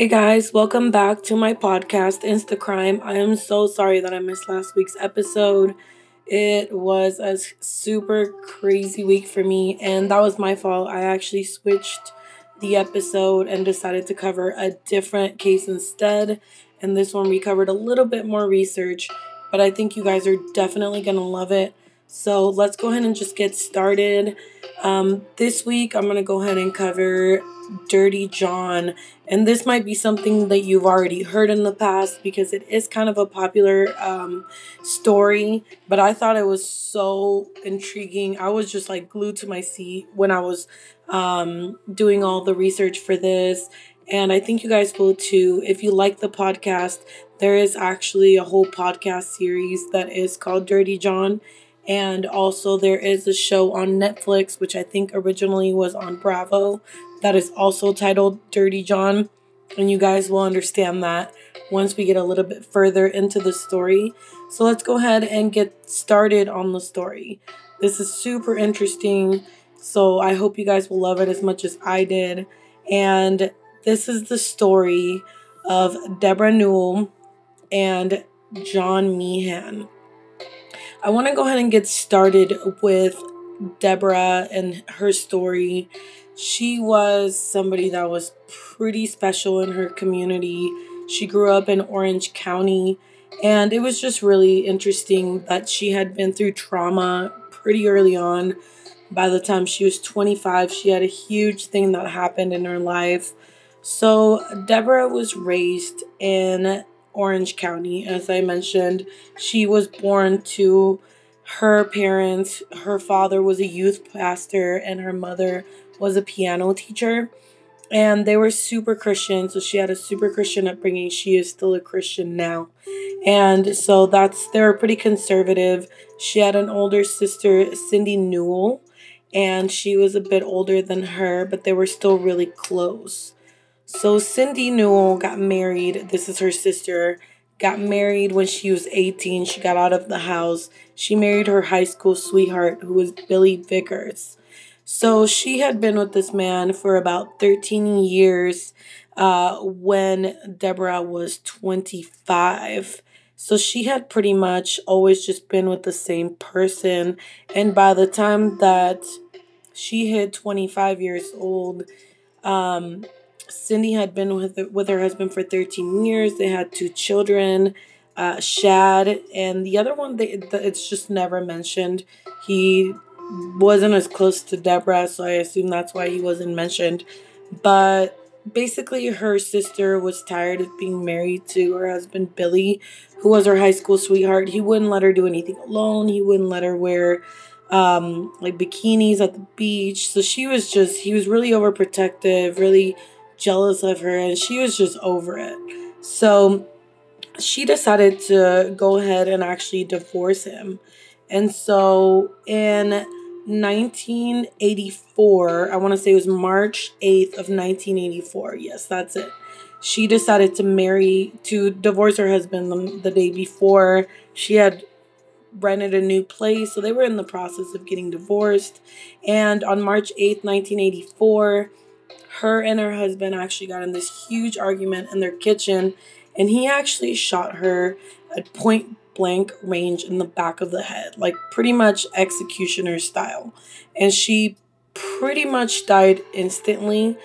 Hey guys, welcome back to my podcast, Insta Crime. I am so sorry that I missed last week's episode. It was a super crazy week for me, and that was my fault. I actually switched the episode and decided to cover a different case instead. And this one, we covered a little bit more research, but I think you guys are definitely gonna love it. So let's go ahead and just get started. Um, this week, I'm gonna go ahead and cover Dirty John. And this might be something that you've already heard in the past because it is kind of a popular um, story. But I thought it was so intriguing. I was just like glued to my seat when I was um, doing all the research for this. And I think you guys will too. If you like the podcast, there is actually a whole podcast series that is called Dirty John. And also, there is a show on Netflix, which I think originally was on Bravo, that is also titled Dirty John. And you guys will understand that once we get a little bit further into the story. So let's go ahead and get started on the story. This is super interesting. So I hope you guys will love it as much as I did. And this is the story of Deborah Newell and John Meehan. I want to go ahead and get started with Deborah and her story she was somebody that was pretty special in her community. She grew up in Orange County, and it was just really interesting that she had been through trauma pretty early on. By the time she was 25, she had a huge thing that happened in her life. So, Deborah was raised in Orange County, as I mentioned. She was born to her parents. Her father was a youth pastor, and her mother was a piano teacher and they were super Christian. So she had a super Christian upbringing. She is still a Christian now. And so that's, they were pretty conservative. She had an older sister, Cindy Newell, and she was a bit older than her, but they were still really close. So Cindy Newell got married. This is her sister. Got married when she was 18. She got out of the house. She married her high school sweetheart, who was Billy Vickers. So she had been with this man for about 13 years uh, when Deborah was 25. So she had pretty much always just been with the same person. And by the time that she hit 25 years old, um, Cindy had been with with her husband for 13 years. They had two children, uh, Shad, and the other one they it's just never mentioned. He wasn't as close to Deborah, so I assume that's why he wasn't mentioned. But basically, her sister was tired of being married to her husband, Billy, who was her high school sweetheart. He wouldn't let her do anything alone, he wouldn't let her wear um, like bikinis at the beach. So she was just, he was really overprotective, really jealous of her, and she was just over it. So she decided to go ahead and actually divorce him. And so in 1984. I want to say it was March 8th of 1984. Yes, that's it. She decided to marry, to divorce her husband the, the day before. She had rented a new place, so they were in the process of getting divorced. And on March 8th, 1984, her and her husband actually got in this huge argument in their kitchen, and he actually shot her at point blank range in the back of the head, like pretty much executioner style. And she pretty much died instantly.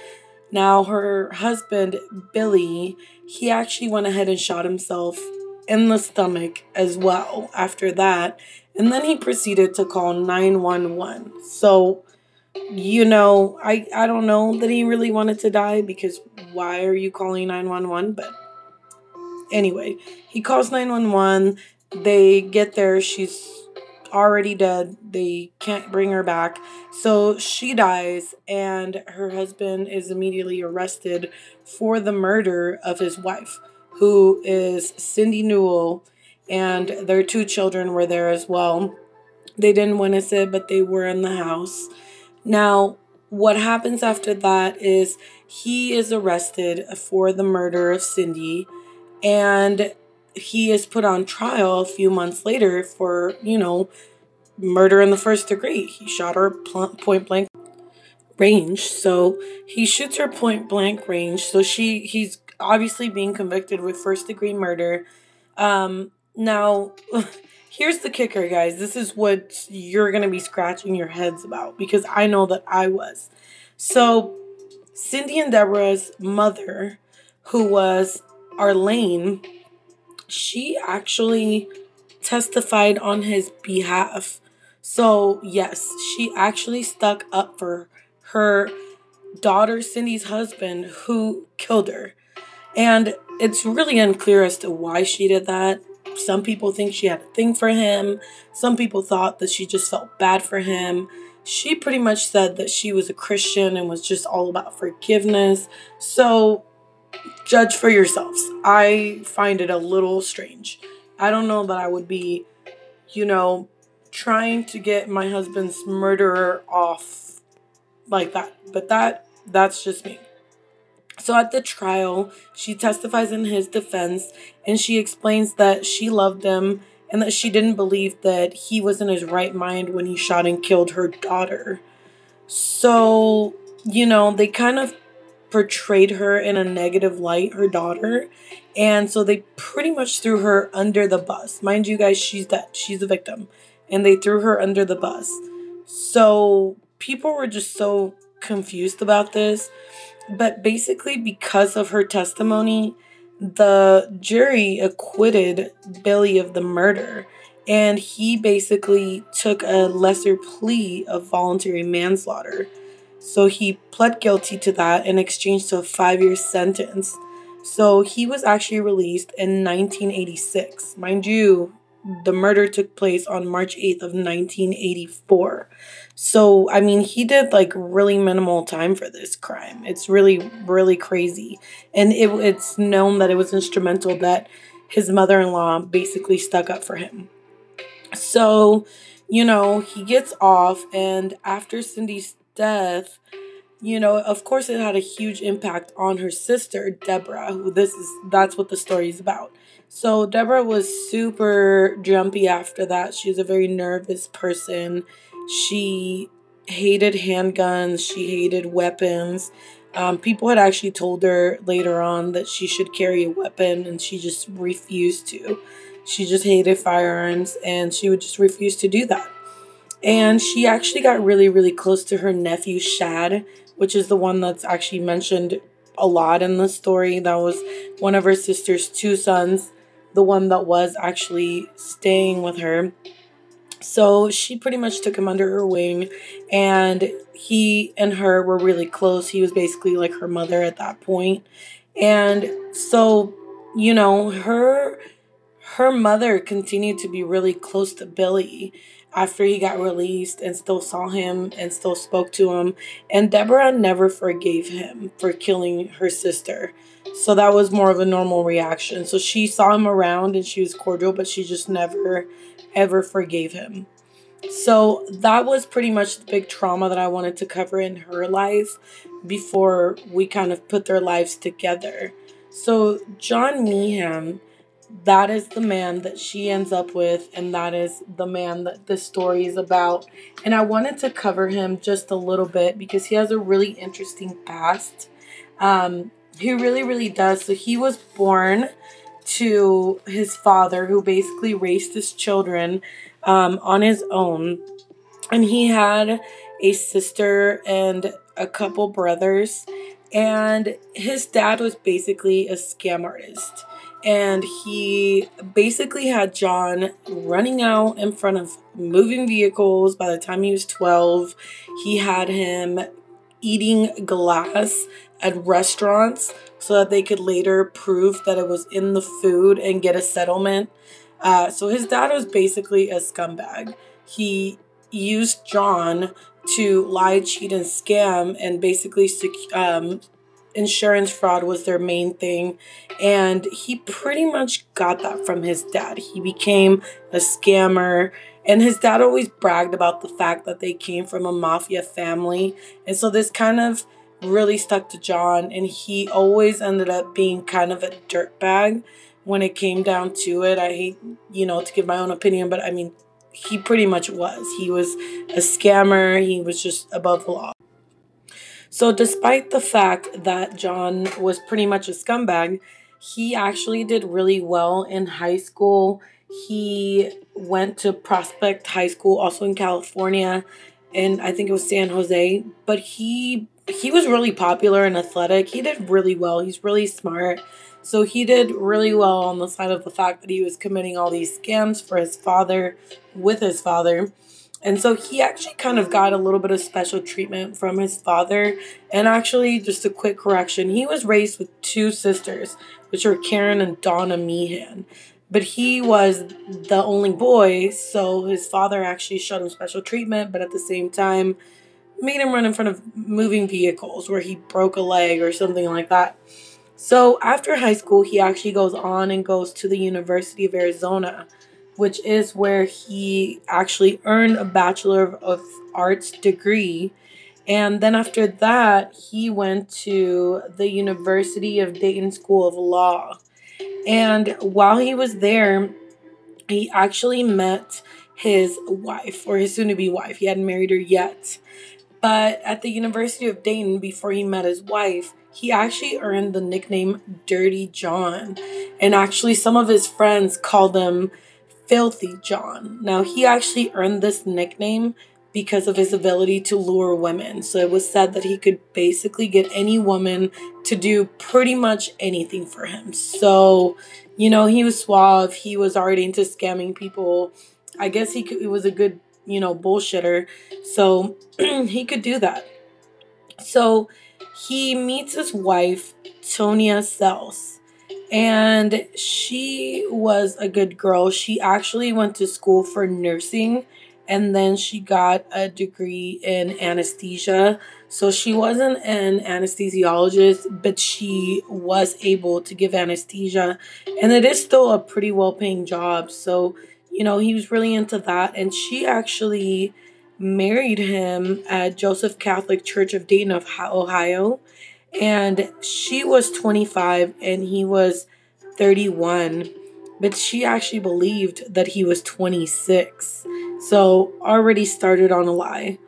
Now, her husband, Billy, he actually went ahead and shot himself in the stomach as well after that. And then he proceeded to call 911. So, you know, I, I don't know that he really wanted to die because why are you calling 911? But anyway, he calls 911. They get there, she's already dead. They can't bring her back. So she dies, and her husband is immediately arrested for the murder of his wife, who is Cindy Newell, and their two children were there as well. They didn't witness it, but they were in the house. Now, what happens after that is he is arrested for the murder of Cindy, and he is put on trial a few months later for, you know, murder in the first degree. He shot her point blank range. So he shoots her point blank range. So she he's obviously being convicted with first degree murder. Um, now, here's the kicker, guys. This is what you're going to be scratching your heads about because I know that I was. So, Cindy and Deborah's mother, who was Arlene, she actually testified on his behalf. So, yes, she actually stuck up for her daughter Cindy's husband who killed her. And it's really unclear as to why she did that. Some people think she had a thing for him. Some people thought that she just felt bad for him. She pretty much said that she was a Christian and was just all about forgiveness. So, judge for yourselves. I find it a little strange. I don't know that I would be, you know, trying to get my husband's murderer off like that. But that that's just me. So at the trial, she testifies in his defense and she explains that she loved him and that she didn't believe that he was in his right mind when he shot and killed her daughter. So, you know, they kind of portrayed her in a negative light, her daughter. And so they pretty much threw her under the bus. Mind you guys, she's dead. She's a victim. And they threw her under the bus. So people were just so confused about this. But basically, because of her testimony, the jury acquitted Billy of the murder. And he basically took a lesser plea of voluntary manslaughter. So he pled guilty to that in exchange to a five year sentence. So he was actually released in 1986. Mind you, the murder took place on March 8th of 1984. So, I mean, he did like really minimal time for this crime. It's really, really crazy. And it, it's known that it was instrumental that his mother in law basically stuck up for him. So, you know, he gets off, and after Cindy's death, you know, of course, it had a huge impact on her sister, Deborah, who this is that's what the story is about. So, Deborah was super jumpy after that. She was a very nervous person she hated handguns, she hated weapons. Um, people had actually told her later on that she should carry a weapon, and she just refused to. She just hated firearms, and she would just refuse to do that. And she actually got really, really close to her nephew, Shad, which is the one that's actually mentioned a lot in the story. That was one of her sister's two sons, the one that was actually staying with her. So she pretty much took him under her wing, and he and her were really close. He was basically like her mother at that point. And so, you know, her her mother continued to be really close to Billy after he got released and still saw him and still spoke to him. And Deborah never forgave him for killing her sister. So that was more of a normal reaction. So she saw him around and she was cordial, but she just never ever forgave him. So that was pretty much the big trauma that I wanted to cover in her life before we kind of put their lives together. So, John Meehan, that is the man that she ends up with, and that is the man that this story is about. And I wanted to cover him just a little bit because he has a really interesting past. Um, he really, really does. So, he was born to his father, who basically raised his children um, on his own. And he had a sister and a couple brothers. And his dad was basically a scam artist. And he basically had John running out in front of moving vehicles by the time he was 12. He had him eating glass at restaurants so that they could later prove that it was in the food and get a settlement. Uh, so his dad was basically a scumbag. He used John to lie, cheat, and scam, and basically um, insurance fraud was their main thing. And he pretty much got that from his dad. He became a scammer. And his dad always bragged about the fact that they came from a mafia family. And so this kind of really stuck to John. And he always ended up being kind of a dirtbag when it came down to it. I hate, you know, to give my own opinion, but I mean, he pretty much was. He was a scammer, he was just above the law. So, despite the fact that John was pretty much a scumbag, he actually did really well in high school. He went to Prospect High School, also in California, and I think it was San Jose. But he he was really popular and athletic. He did really well. He's really smart. So he did really well on the side of the fact that he was committing all these scams for his father with his father. And so he actually kind of got a little bit of special treatment from his father. And actually, just a quick correction, he was raised with two sisters, which are Karen and Donna Meehan. But he was the only boy, so his father actually showed him special treatment, but at the same time, made him run in front of moving vehicles where he broke a leg or something like that. So after high school, he actually goes on and goes to the University of Arizona, which is where he actually earned a Bachelor of Arts degree. And then after that, he went to the University of Dayton School of Law. And while he was there, he actually met his wife, or his soon to be wife. He hadn't married her yet. But at the University of Dayton, before he met his wife, he actually earned the nickname Dirty John. And actually, some of his friends called him Filthy John. Now, he actually earned this nickname because of his ability to lure women. So it was said that he could basically get any woman to do pretty much anything for him. So, you know, he was suave. He was already into scamming people. I guess he, could, he was a good, you know, bullshitter. So he could do that. So he meets his wife, Tonia Sells, and she was a good girl. She actually went to school for nursing and then she got a degree in anesthesia. So she wasn't an anesthesiologist, but she was able to give anesthesia, and it is still a pretty well paying job. So, you know, he was really into that, and she actually married him at Joseph Catholic Church of Dayton of Ohio. And she was 25 and he was 31. But she actually believed that he was 26. So already started on a lie.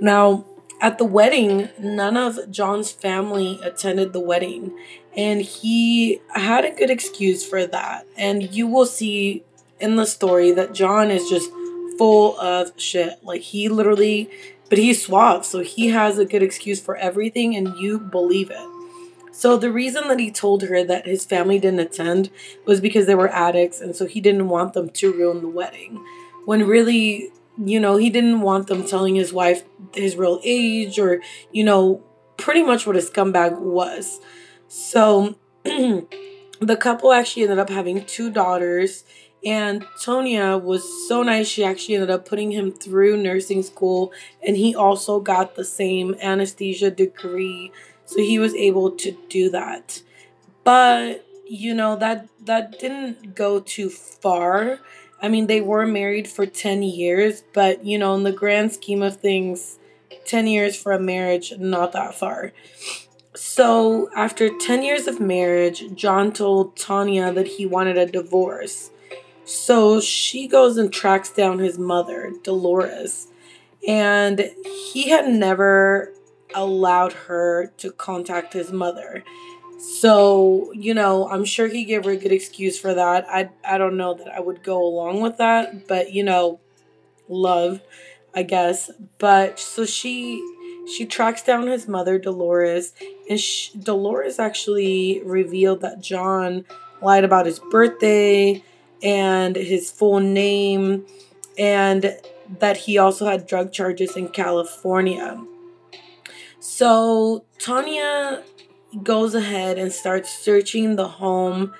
Now, at the wedding, none of John's family attended the wedding. And he had a good excuse for that. And you will see in the story that John is just full of shit. Like he literally, but he's suave, so he has a good excuse for everything, and you believe it. So the reason that he told her that his family didn't attend was because they were addicts, and so he didn't want them to ruin the wedding. When really, you know, he didn't want them telling his wife his real age or, you know, pretty much what a scumbag was. So the couple actually ended up having two daughters and Tonia was so nice, she actually ended up putting him through nursing school, and he also got the same anesthesia degree. So he was able to do that. But, you know, that that didn't go too far. I mean, they were married for 10 years, but, you know, in the grand scheme of things, 10 years for a marriage, not that far. So, after 10 years of marriage, John told Tanya that he wanted a divorce. So she goes and tracks down his mother, Dolores, and he had never allowed her to contact his mother. So, you know, I'm sure he gave her a good excuse for that. I I don't know that I would go along with that, but you know, love, I guess. But so she she tracks down his mother, Dolores, and she, Dolores actually revealed that John lied about his birthday and his full name, and that he also had drug charges in California. So Tonia goes ahead and starts searching the home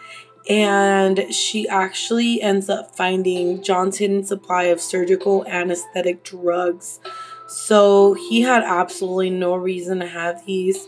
and she actually ends up finding John's hidden supply of surgical anesthetic drugs. So he had absolutely no reason to have these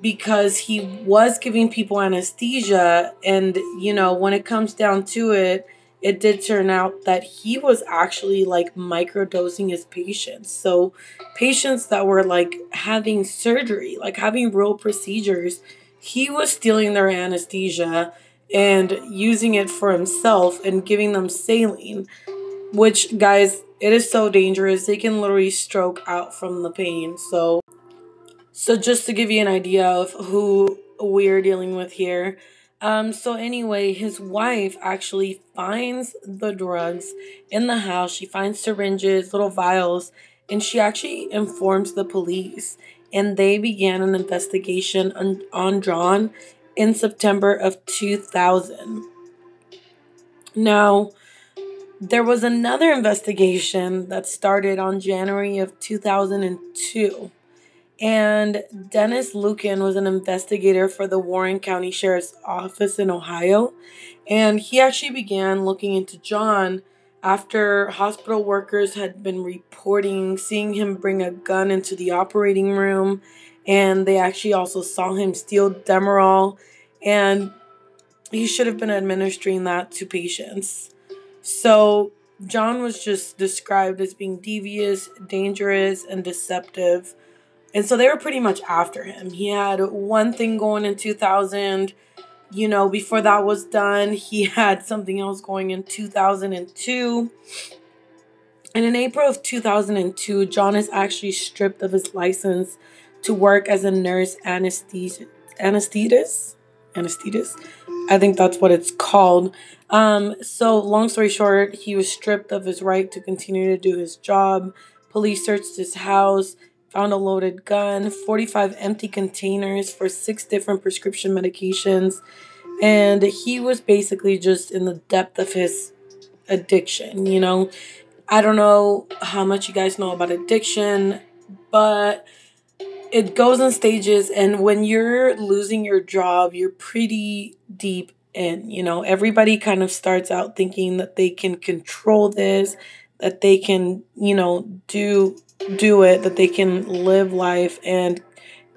because he was giving people anesthesia and you know when it comes down to it it did turn out that he was actually like microdosing his patients. So patients that were like having surgery like having real procedures he was stealing their anesthesia and using it for himself and giving them saline which guys it is so dangerous they can literally stroke out from the pain so So, just to give you an idea of who we're dealing with here. Um, so, anyway, his wife actually finds the drugs in the house. She finds syringes, little vials, and she actually informs the police. And they began an investigation on, on John in September of 2000. Now, there was another investigation that started on January of 2002. And Dennis Luken was an investigator for the Warren County Sheriff's Office in Ohio. And he actually began looking into John after hospital workers had been reporting seeing him bring a gun into the operating room. And they actually also saw him steal Demerol. And he should have been administering that to patients. So John was just described as being devious, dangerous, and deceptive. And so they were pretty much after him. He had one thing going in 2000. You know, before that was done, he had something else going in 2002. And in April of 2002, John is actually stripped of his license to work as a nurse anesthetist. Anesthetist? Anesthetist? I think that's what it's called. Um, so, long story short, he was stripped of his right to continue to do his job. Police searched his house, found a loaded gun, 45 empty containers for six different prescription medications, and he was basically just in the depth of his addiction. You know, I don't know how much you guys know about addiction, but it goes in stages and when you're losing your job you're pretty deep in you know everybody kind of starts out thinking that they can control this that they can you know do do it that they can live life and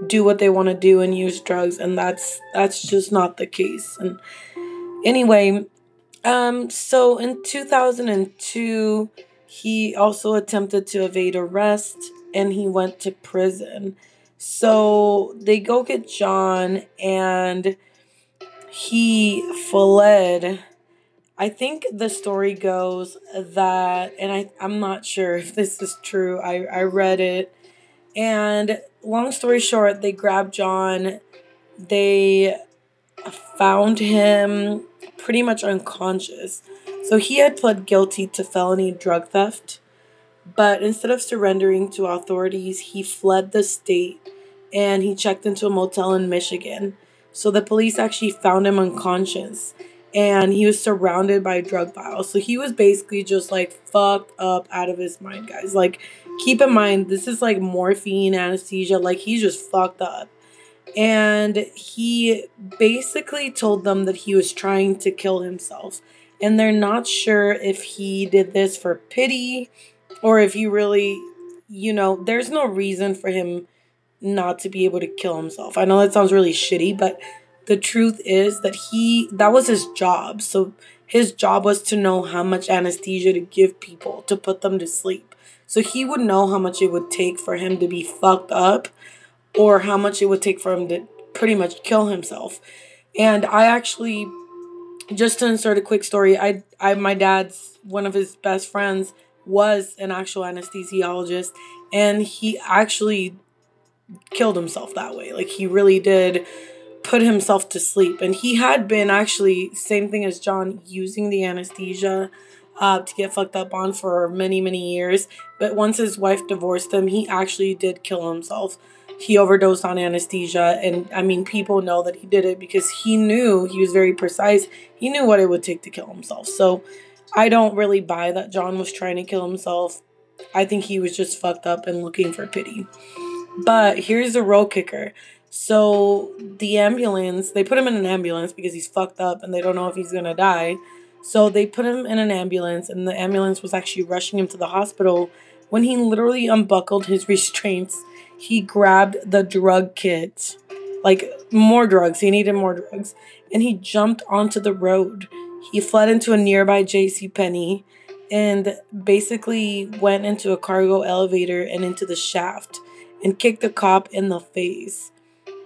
do what they want to do and use drugs and that's that's just not the case. And anyway um so in 2002 he also attempted to evade arrest and he went to prison. So they go get John and he fled. I think the story goes that, and I, I'm not sure if this is true. I, I read it. And long story short, they grabbed John. They found him pretty much unconscious. So he had pled guilty to felony drug theft. But instead of surrendering to authorities, he fled the state and he checked into a motel in Michigan. So the police actually found him unconscious and he was surrounded by drug vials. So he was basically just like fucked up out of his mind, guys. Like, keep in mind, this is like morphine anesthesia. Like, he's just fucked up. And he basically told them that he was trying to kill himself. And they're not sure if he did this for pity or if he really, you know, there's no reason for him not to be able to kill himself. I know that sounds really shitty, but the truth is that he that was his job. So his job was to know how much anesthesia to give people to put them to sleep. So he would know how much it would take for him to be fucked up or how much it would take for him to pretty much kill himself. And I actually just to insert a quick story, I I my dad's one of his best friends was an actual anesthesiologist and he actually killed himself that way. Like he really did put himself to sleep. And he had been actually, same thing as John, using the anesthesia uh, to get fucked up on for many, many years. But once his wife divorced him, he actually did kill himself. He overdosed on anesthesia. And I mean, people know that he did it because he knew, he was very precise, he knew what it would take to kill himself. So I don't really buy that John was trying to kill himself. I think he was just fucked up and looking for pity. But here's the roll kicker. So the ambulance, they put him in an ambulance because he's fucked up and they don't know if he's gonna die. So they put him in an ambulance, and the ambulance was actually rushing him to the hospital. When he literally unbuckled his restraints, he grabbed the drug kit, like more drugs. He needed more drugs, and he jumped onto the road. He fled into a nearby J.C. Penney, and basically went into a cargo elevator and into the shaft and kicked the cop in the face.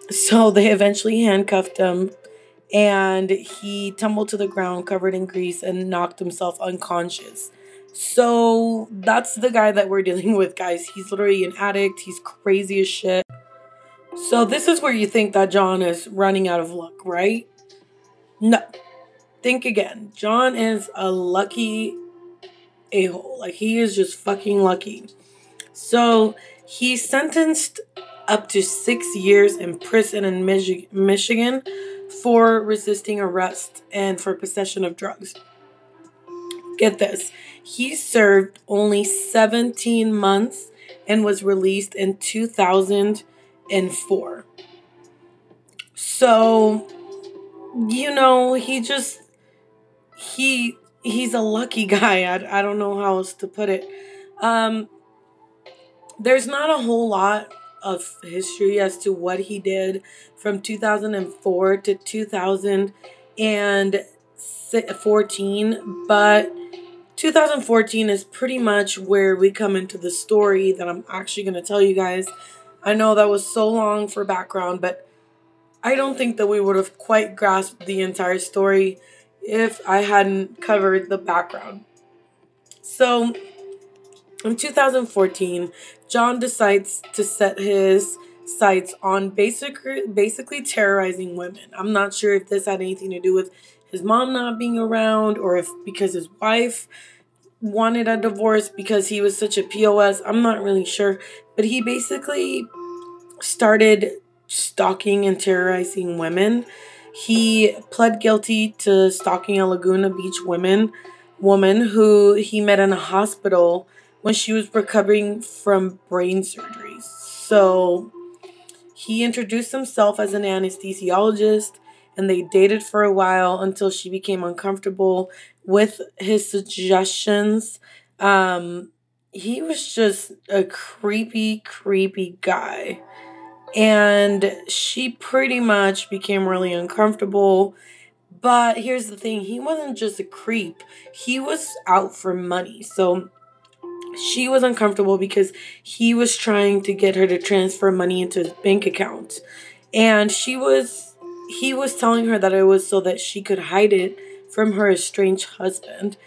So they eventually handcuffed him and he tumbled to the ground covered in grease and knocked himself unconscious. So that's the guy that we're dealing with, guys. He's literally an addict, he's crazy as shit. So, this is where you think that John is running out of luck, right? No. Think again. John is a lucky a hole. Like, he is just fucking lucky. So, he's sentenced up to six years in prison in Michi- Michigan for resisting arrest and for possession of drugs. Get this. He served only 17 months and was released in 2004. So, you know, he just he he's a lucky guy. I, I don't know how else to put it. Um there's not a whole lot of history as to what he did from 2004 to 2014, but 2014 is pretty much where we come into the story that I'm actually going to tell you guys. I know that was so long for background, but I don't think that we would have quite grasped the entire story if I hadn't covered the background. So, in 2014, John decides to set his sights on basically basically terrorizing women. I'm not sure if this had anything to do with his mom not being around or if because his wife wanted a divorce because he was such a POS. I'm not really sure, but he basically started stalking and terrorizing women. He pled guilty to stalking a Laguna Beach woman woman who he met in a hospital when she was recovering from brain surgery. So he introduced himself as an anesthesiologist and they dated for a while until she became uncomfortable with his suggestions. Um, he was just a creepy, creepy guy. And she pretty much became really uncomfortable. But here's the thing he wasn't just a creep, he was out for money. So she was uncomfortable because he was trying to get her to transfer money into his bank account. And she was, he was telling her that it was so that she could hide it from her estranged husband.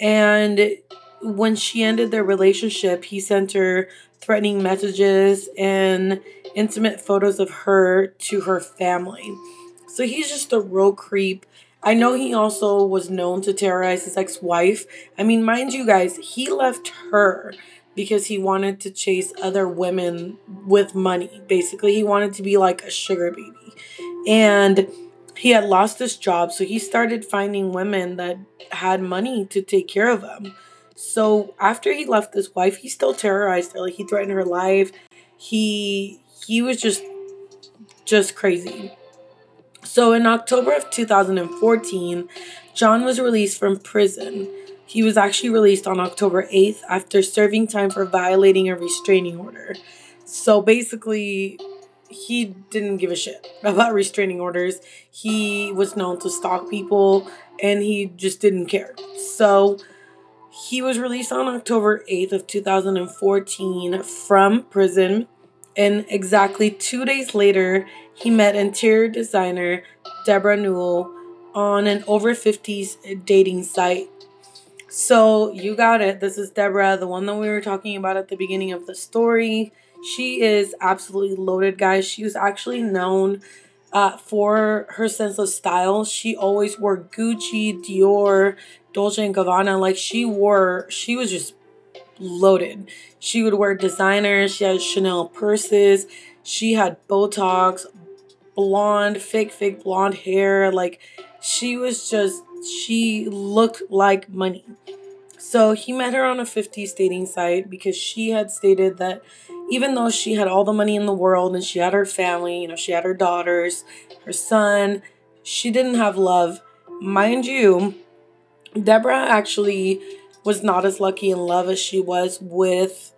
And when she ended their relationship, he sent her threatening messages and intimate photos of her to her family. So he's just a real creep. I know he also was known to terrorize his ex wife. I mean, mind you guys, he left her because he wanted to chase other women with money. Basically, he wanted to be like a sugar baby. And he had lost his job, so he started finding women that had money to take care of him. So after he left his wife, he still terrorized her. Like he threatened her life. He he was just just crazy. So in October of 2014, John was released from prison. He was actually released on October 8th after serving time for violating a restraining order. So basically, he didn't give a shit about restraining orders. He was known to stalk people and he just didn't care. So he was released on October 8th of 2014 from prison and exactly 2 days later he met interior designer Deborah Newell on an over 50s dating site. So, you got it. This is Deborah, the one that we were talking about at the beginning of the story. She is absolutely loaded, guys. She was actually known uh, for her sense of style. She always wore Gucci, Dior, Dolce and Gabbana. Like she wore, she was just loaded. She would wear designers. She had Chanel purses. She had Botox, blonde, fake, fake blonde hair. Like she was just, she looked like money. So he met her on a 50s dating site because she had stated that even though she had all the money in the world and she had her family, you know, she had her daughters, her son, she didn't have love. Mind you, Deborah actually was not as lucky in love as she was with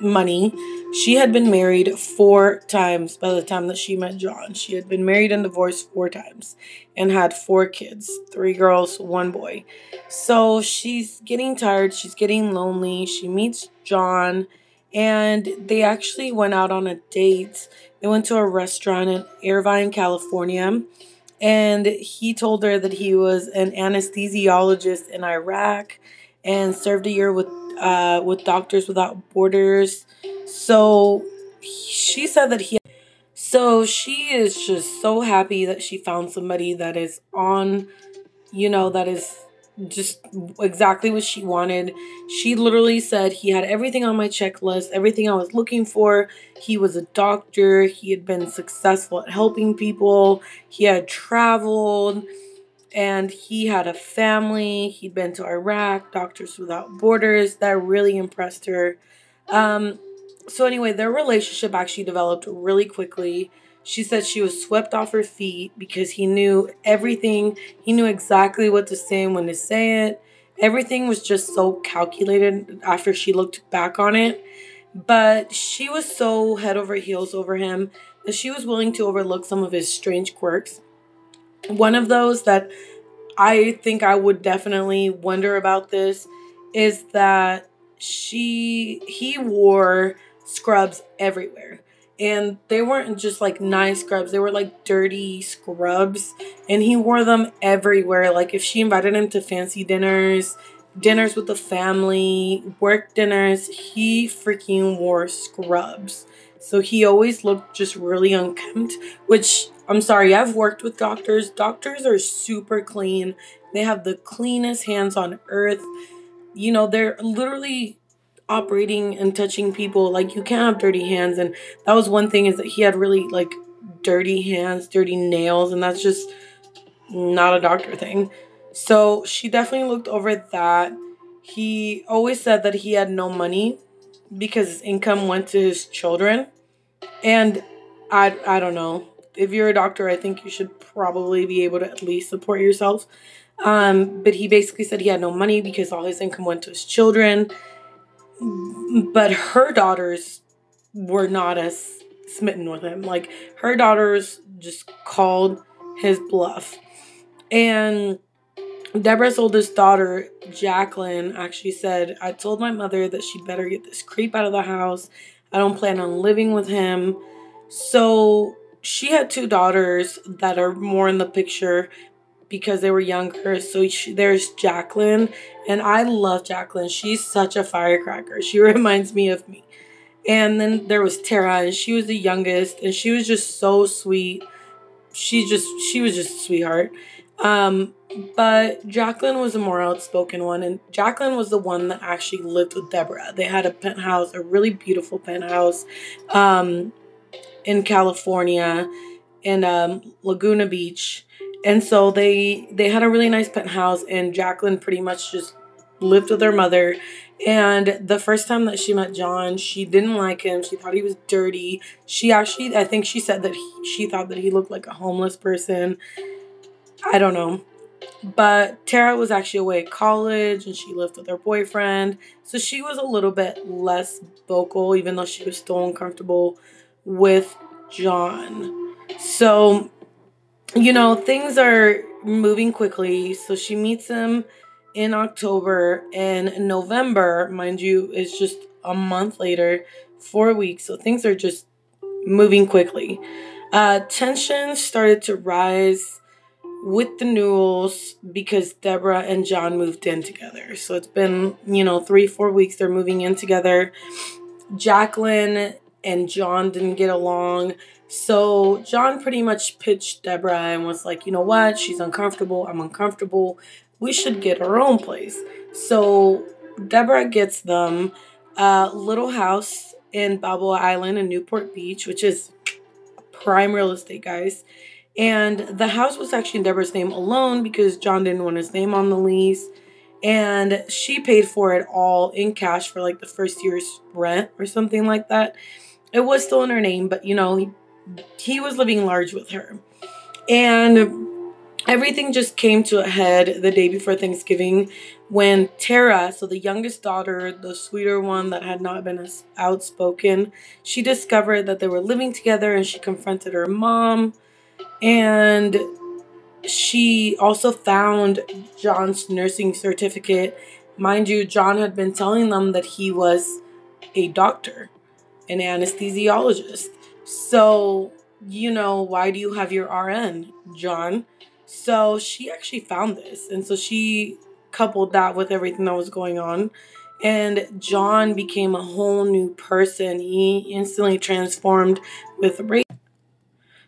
money. She had been married four times by the time that she met John. She had been married and divorced four times and had four kids three girls, one boy. So she's getting tired. She's getting lonely. She meets John and they actually went out on a date. They went to a restaurant in Irvine, California, and he told her that he was an anesthesiologist in Iraq and served a year with uh, with Doctors Without Borders. So she said that he. So she is just so happy that she found somebody that is on, you know, that is just exactly what she wanted. She literally said he had everything on my checklist, everything I was looking for. He was a doctor, he had been successful at helping people, he had traveled, and he had a family. He'd been to Iraq, Doctors Without Borders. That really impressed her. Um, so, anyway, their relationship actually developed really quickly. She said she was swept off her feet because he knew everything. He knew exactly what to say and when to say it. Everything was just so calculated after she looked back on it. But she was so head over heels over him that she was willing to overlook some of his strange quirks. One of those that I think I would definitely wonder about this is that she he wore scrubs everywhere. And they weren't just like nice scrubs. They were like dirty scrubs. And he wore them everywhere. Like if she invited him to fancy dinners dinners with the family work dinners he freaking wore scrubs. So he always looked just really unkempt which i'm sorry i've worked with doctors. Doctors are super clean. They have the cleanest hands on earth. You know they're literally operating and touching people. Like you can't have dirty hands. And that was one thing is that he had really like dirty hands dirty nails and that's just not a doctor thing. So she definitely looked over that. He always said that he had no money because his income went to his children. And i i don't know if you're a doctor i think you should probably be able to at least support yourself um, but he basically said he had no money because all his income went to his children but her daughters were not as smitten with him. Like her daughters just called his bluff. And Deborah's oldest daughter, Jacqueline, actually said, I told my mother that she'd better get this creep out of the house. I don't plan on living with him. So she had two daughters that are more in the picture because they were younger. So she, there's Jacqueline, and I love Jacqueline. She's such a firecracker. She reminds me of me. And then there was Tara, and she was the youngest, and she was just so sweet. She just she was just a sweetheart. Um, but Jacqueline was a more outspoken one, and Jacqueline was the one that actually lived with Deborah. They had a penthouse, a really beautiful penthouse, um, in California, in um, Laguna Beach and so they they had a really nice penthouse and Jacqueline pretty much just lived with her mother and the first time that she met John, she didn't like him. She thought he was dirty. She actually, I think she said that he, she thought that he looked like a homeless person. I don't know. But Tara was actually away at college and she lived with her boyfriend. So she was a little bit less vocal, even though she was still uncomfortable with John. So you know, things are moving quickly. So she meets him in October and November, mind you, is just a month later, four weeks. So things are just moving quickly. Uh, tension started to rise with the Newells because Deborah and John moved in together. So it's been, you know, three, four weeks they're moving in together. Jacqueline and John didn't get along. So John pretty much pitched Deborah and was like, you know what? She's uncomfortable. I'm uncomfortable. We should get our own place. So Deborah gets them a little house in Balboa Island in Newport Beach, which is prime real estate, guys. And the house was actually in Deborah's name alone because John didn't want his name on the lease. And she paid for it all in cash for like the first year's rent or something like that. It was still in her name, but you know, he he was living large with her. And everything just came to a head the day before Thanksgiving when Tara, so the youngest daughter, the sweeter one that had not been as outspoken, she discovered that they were living together and she confronted her mom. And she also found John's nursing certificate. Mind you, John had been telling them that he was a doctor, an anesthesiologist. So, you know, why do you have your RN, John? So she actually found this. And so she coupled that with everything that was going on. And John became a whole new person. He instantly transformed with rape.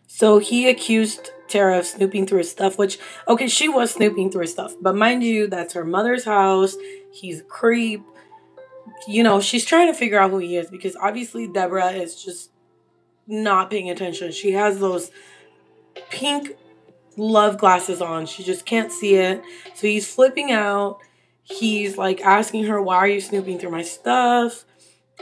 So he accused Tara of snooping through his stuff, which, okay, she was snooping through his stuff. But mind you, that's her mother's house. He's a creep. You know, she's trying to figure out who he is because obviously Deborah is just not paying attention. She has those pink love glasses on. She just can't see it. So he's flipping out. He's like asking her, Why are you snooping through my stuff?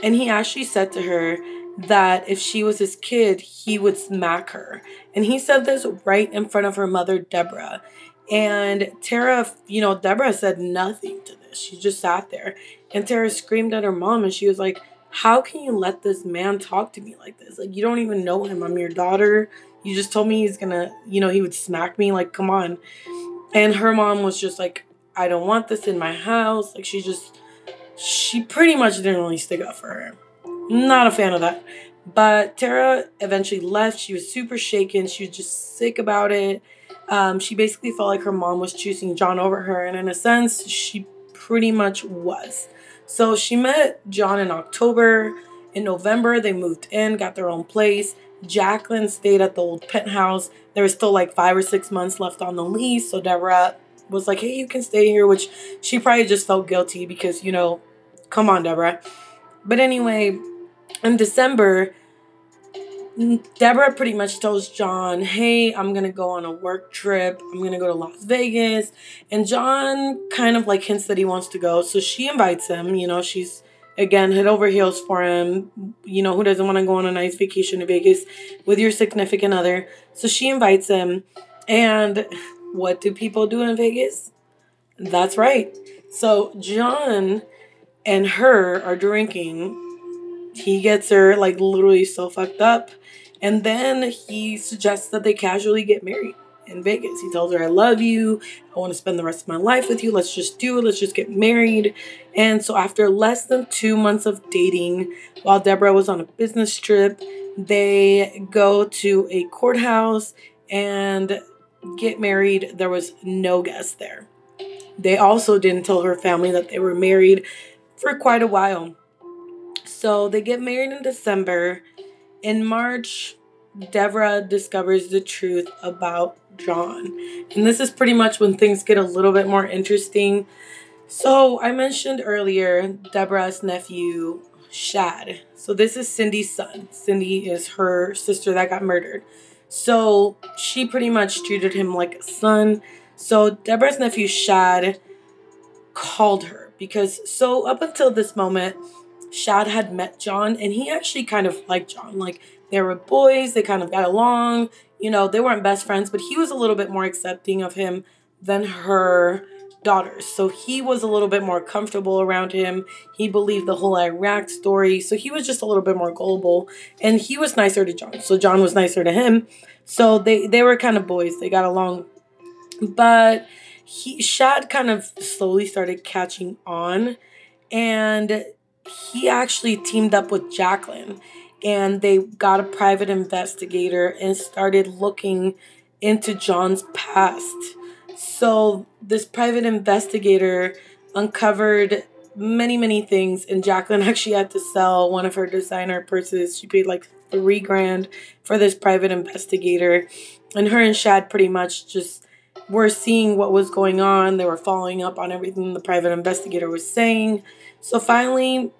And he actually said to her that if she was his kid, he would smack her. And he said this right in front of her mother, Deborah. And Terra, you know, Deborah said nothing to this. She just sat there. And Terra screamed at her mom and she was like, How can you let this man talk to me like this? Like, you don't even know him. I'm your daughter. You just told me he's gonna, you know, he would smack me. Like, come on. And her mom was just like, I don't want this in my house. Like, she just, she pretty much didn't really stick up for her. Not a fan of that. But Terra eventually left. She was super shaken. She was just sick about it. Um, she basically felt like her mom was choosing John over her. And in a sense, she pretty much was. So she met John in October. In November, they moved in, got their own place. Jacqueline stayed at the old penthouse. There was still like five or six months left on the lease. So Deborah was like, hey, you can stay here, which she probably just felt guilty because, you know, come on, Deborah. But anyway, in December, Deborah pretty much tells John, Hey, I'm gonna go on a work trip. I'm gonna go to Las Vegas. And John kind of like hints that he wants to go. So she invites him. You know, she's again head over heels for him. You know, who doesn't want to go on a nice vacation to Vegas with your significant other? So she invites him. And what do people do in Vegas? That's right. So John and her are drinking. He gets her like literally so fucked up and then he suggests that they casually get married in Vegas. He tells her, I love you. I want to spend the rest of my life with you. Let's just do it. Let's just get married. And so, after less than two months of dating, while Deborah was on a business trip, they go to a courthouse and get married. There was no guest there. They also didn't tell her family that they were married for quite a while. So, they get married in December in March, Deborah discovers the truth about John. And this is pretty much when things get a little bit more interesting. So, I mentioned earlier Deborah's nephew, Shad. So, this is Cindy's son. Cindy is her sister that got murdered. So, she pretty much treated him like a son. So, Deborah's nephew, Shad, called her because, so up until this moment, Shad had met John and he actually kind of liked John. Like they were boys, they kind of got along. You know, they weren't best friends, but he was a little bit more accepting of him than her daughters. So he was a little bit more comfortable around him. He believed the whole Iraq story. So he was just a little bit more gullible and he was nicer to John. So John was nicer to him. So they they were kind of boys. They got along. But he Shad kind of slowly started catching on and he actually teamed up with Jacqueline and they got a private investigator and started looking into John's past. So, this private investigator uncovered many, many things, and Jacqueline actually had to sell one of her designer purses. She paid like three grand for this private investigator, and her and Shad pretty much just were seeing what was going on. They were following up on everything the private investigator was saying. So finally,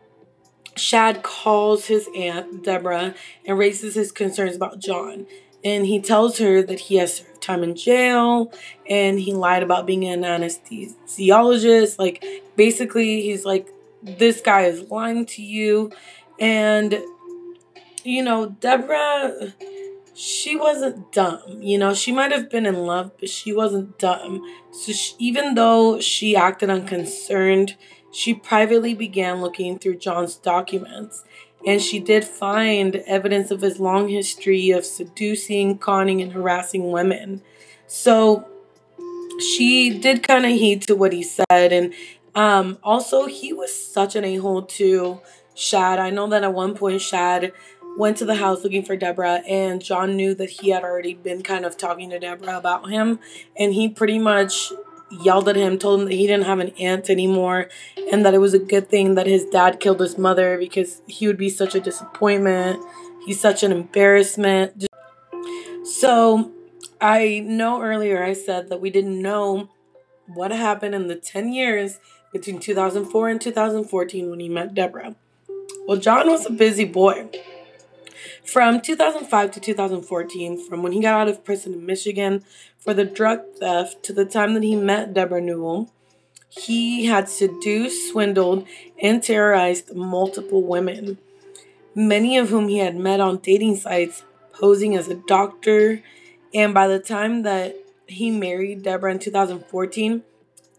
Shad calls his aunt, Deborah, and raises his concerns about John. And he tells her that he has served time in jail and he lied about being an anesthesiologist. Like, basically, he's like, this guy is lying to you. And, you know, Deborah, she wasn't dumb. You know, she might have been in love, but she wasn't dumb. So, she, even though she acted unconcerned, she privately began looking through John's documents, and she did find evidence of his long history of seducing, conning, and harassing women. So she did kind of heed to what he said, and um, also he was such an a hole to Shad. I know that at one point Shad went to the house looking for Deborah, and John knew that he had already been kind of talking to Deborah about him, and he pretty much yelled at him, told him that he didn't have an aunt anymore, and that it was a good thing that his dad killed his mother because he would be such a disappointment. He's such an embarrassment. So I know earlier I said that we didn't know what happened in the 10 years between 2004 and 2014 when he met Deborah. Well, John was a busy boy. From 2005 to 2014, from when he got out of prison in Michigan for the drug theft to the time that he met Deborah Newell, he had seduced, swindled, and terrorized multiple women, many of whom he had met on dating sites posing as a doctor. And by the time that he married Deborah in 2014,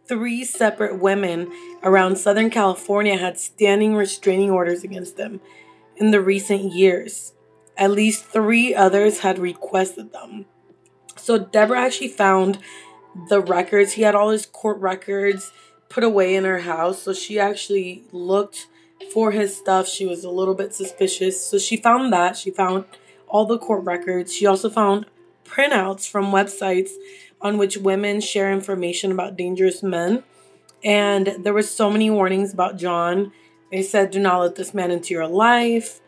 three separate women around Southern California had standing restraining orders against them in the recent years. At least three others had requested them. So Deborah actually found the records. He had all his court records put away in her house. So she actually looked for his stuff. She was a little bit suspicious. So she found that. She found all the court records. She also found printouts from websites on which women share information about dangerous men. And there were so many warnings about John. They said, do not let this man into your life.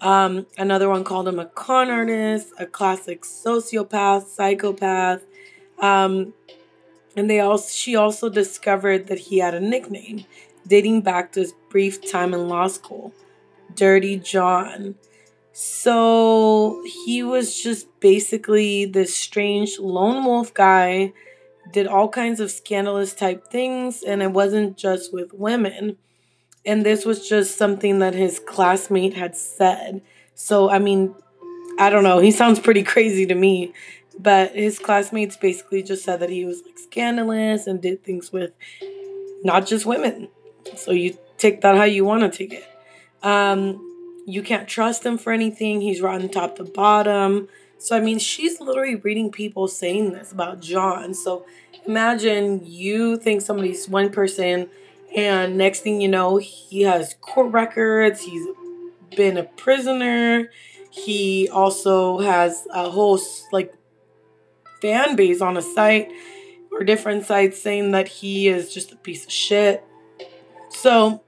Um, another one called him a con artist, a classic sociopath, psychopath. Um, and they also she also discovered that he had a nickname dating back to his brief time in law school, Dirty John. So he was just basically this strange lone wolf guy, did all kinds of scandalous type things, and it wasn't just with women. And this was just something that his classmate had said. So, I mean, I don't know. He sounds pretty crazy to me. But his classmates basically just said that he was like scandalous and did things with not just women. So you take that how you want to take it. Um, you can't trust him for anything. He's rotten top to bottom. So I mean, she's literally reading people saying this about John. So imagine you think somebody's one person, and next thing you know, he has court records. He's been a prisoner. He also has a whole like fan base on a site or different sites saying that he is just a piece of shit. So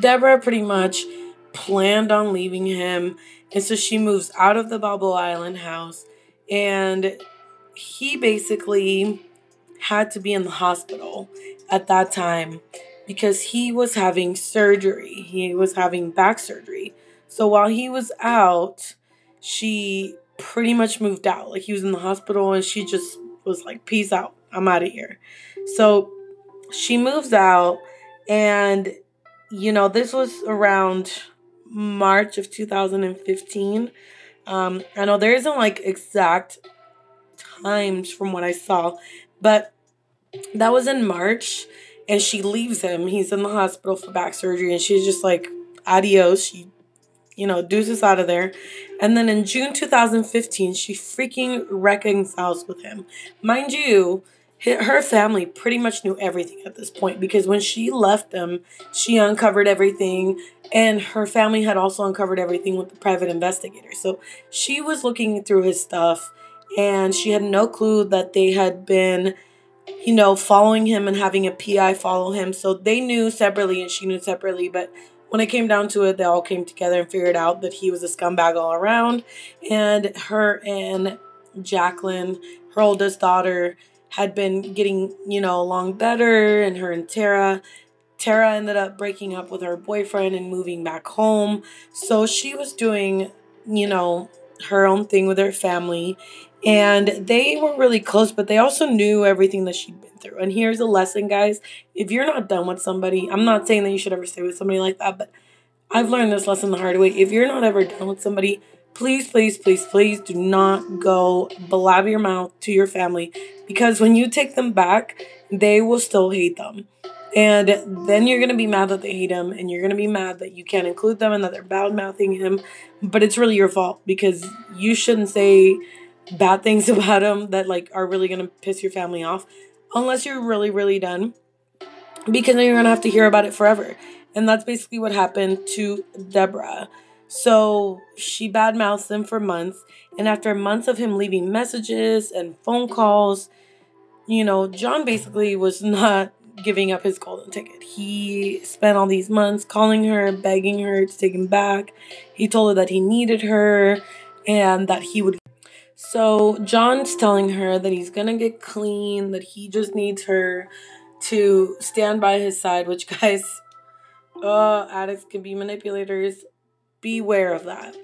Deborah pretty much planned on leaving him. And so she moves out of the Balboa Island house. And he basically had to be in the hospital at that time because he was having surgery. He was having back surgery. So while he was out, she pretty much moved out. Like he was in the hospital and she just was like, peace out. I'm out of here. So she moves out and you know, this was around March of 2015. Um, I know there isn't like exact times from what I saw, but that was in March and she leaves him. He's in the hospital for back surgery and she's just like, adios. She you know, deuces out of there. And then in June 2015, she freaking reconciles with him. Mind you, her family pretty much knew everything at this point because when she left them, she uncovered everything, and her family had also uncovered everything with the private investigator. So she was looking through his stuff, and she had no clue that they had been, you know, following him and having a PI follow him. So they knew separately, and she knew separately, but when it came down to it, they all came together and figured out that he was a scumbag all around. And her and Jacqueline, her oldest daughter, had been getting, you know, along better. And her and Terra, Terra ended up breaking up with her boyfriend and moving back home. So she was doing, you know, her own thing with her family. And they were really close, but they also knew everything that she'd been through. And here's a lesson, guys. If you're not done with somebody, I'm not saying that you should ever stay with somebody like that, but I've learned this lesson the hard way. If you're not ever done with somebody, please, please, please, please do not go blab your mouth to your family because when you take them back, they will still hate them. And then you're going to be mad that they hate him, and you're going to be mad that you can't include them and that they're bad mouthing him. But it's really your fault because you shouldn't say bad things about him that like are really to piss your family off unless you're really, really done because then you're to have to hear about it forever. And that's basically what happened to Deborah. So she badmouths him for months. And after months of him leaving messages and phone calls, you know, John basically was not giving up his golden ticket. He spent all these months calling her, begging her to take him back. He told her that he needed her and that he would. So John's telling her that he's gonna get clean, that he just needs her to stand by his side, which guys, uh, addicts can be manipulators. Beware of that.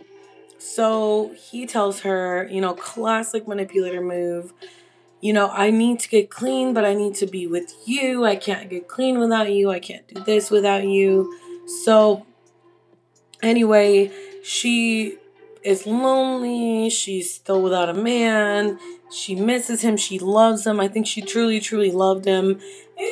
So he tells her, you know, classic manipulator move. You know, I need to get clean, but I need to be with you. I can't get clean without you. I can't do this without you. So, anyway, she is lonely. She's still without a man. She misses him. She loves him. I think she truly, truly loved him.